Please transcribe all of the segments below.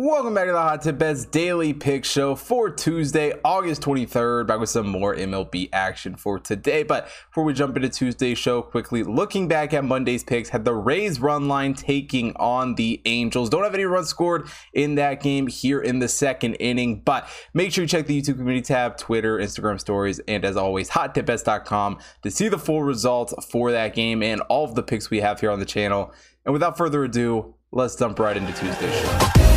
Welcome back to the Hot Tip Daily Pick Show for Tuesday, August 23rd. Back with some more MLB action for today. But before we jump into Tuesday's show, quickly looking back at Monday's picks, had the Rays run line taking on the Angels. Don't have any runs scored in that game here in the second inning, but make sure you check the YouTube community tab, Twitter, Instagram stories, and as always, hottipbets.com to see the full results for that game and all of the picks we have here on the channel. And without further ado, let's jump right into Tuesday's show.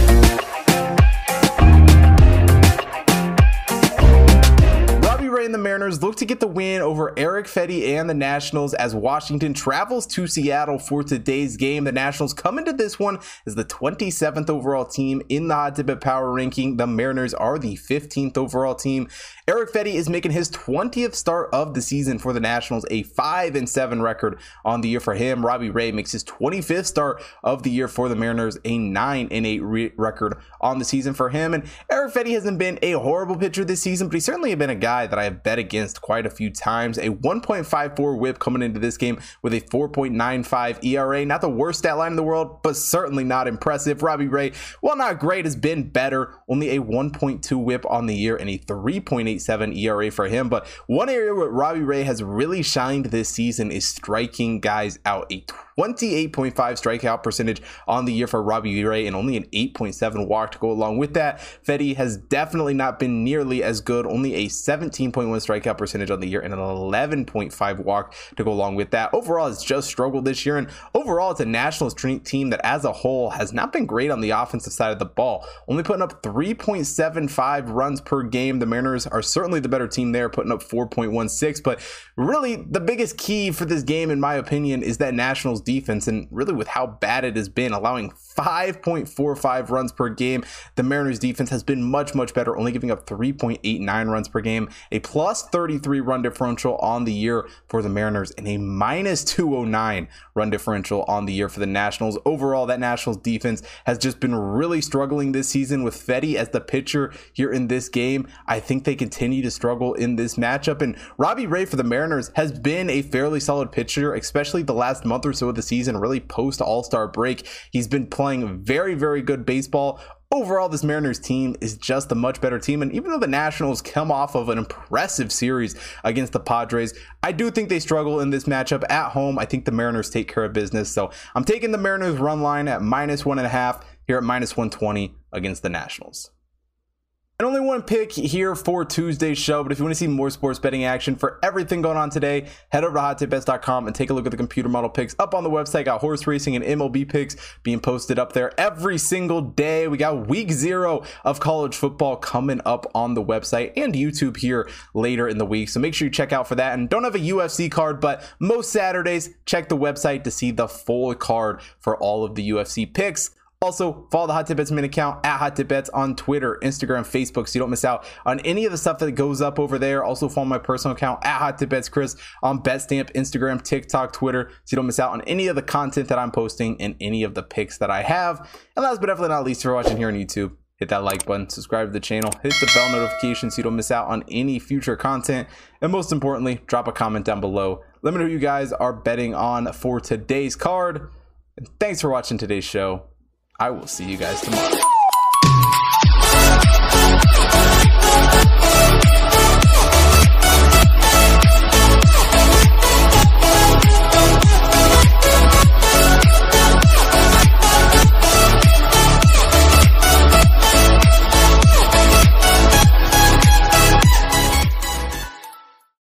Look to get the win over Eric Fedde and the Nationals as Washington travels to Seattle for today's game. The Nationals come into this one as the 27th overall team in the Hot Tip Power ranking. The Mariners are the 15th overall team. Eric Fedde is making his 20th start of the season for the Nationals, a 5 and 7 record on the year for him. Robbie Ray makes his 25th start of the year for the Mariners, a 9 and 8 re- record on the season for him. And Eric Fedde hasn't been a horrible pitcher this season, but he certainly been a guy that I have bet against quite a few times. A 1.54 whip coming into this game with a 4.95 ERA. Not the worst stat line in the world, but certainly not impressive. Robbie Ray, while not great, has been better. Only a 1.2 whip on the year and a 3.87 ERA for him. But one area where Robbie Ray has really shined this season is striking guys out. A 28.5 strikeout percentage on the year for Robbie Ray and only an 8.7 walk to go along with that. Fedde has definitely not been nearly as good, only a 17.1 strikeout percentage on the year and an 11.5 walk to go along with that. Overall, it's just struggled this year, and overall, it's a Nationals team that as a whole has not been great on the offensive side of the ball, only putting up 3.75 runs per game. The Mariners are certainly the better team there, putting up 4.16, but really the biggest key for this game, in my opinion, is that Nationals defense, and really with how bad it has been, allowing 5.45 runs per game. The Mariners defense has been much, much better, only giving up 3.89 runs per game, a plus 33 run differential on the year for the Mariners, and a minus 209 run differential on the year for the Nationals. Overall, that Nationals defense has just been really struggling this season with Fedde as the pitcher here in this game. I think they continue to struggle in this matchup, and Robbie Ray for the Mariners has been a fairly solid pitcher, especially the last month or so of the season, really post All Star break. He's been playing very, very good baseball. Overall, this Mariners team is just a much better team. And even though the Nationals come off of an impressive series against the Padres, I do think they struggle in this matchup at home. I think the Mariners take care of business. So I'm taking the Mariners run line at minus one and a half here at minus 120 against the Nationals. And only one pick here for Tuesday's show, but if you want to see more sports betting action for everything going on today, head over to hottipbets.com and take a look at the computer model picks up on the website. Got horse racing and MLB picks being posted up there every single day. We got week zero of college football coming up on the website and YouTube here later in the week. So make sure you check out for that. And don't have a UFC card, but most Saturdays, check the website to see the full card for all of the UFC picks. Also, follow the Hot Tip Bets main account at Hot Tip Bets on Twitter, Instagram, Facebook, so you don't miss out on any of the stuff that goes up over there. Also, follow my personal account at Hot Tip Bets Chris on Betstamp, Instagram, TikTok, Twitter, so you don't miss out on any of the content that I'm posting and any of the picks that I have. And last but definitely not least, if you're watching here on YouTube, hit that like button, subscribe to the channel, hit the bell notification so you don't miss out on any future content. And most importantly, drop a comment down below. Let me know who you guys are betting on for today's card. And thanks for watching today's show. I will see you guys tomorrow.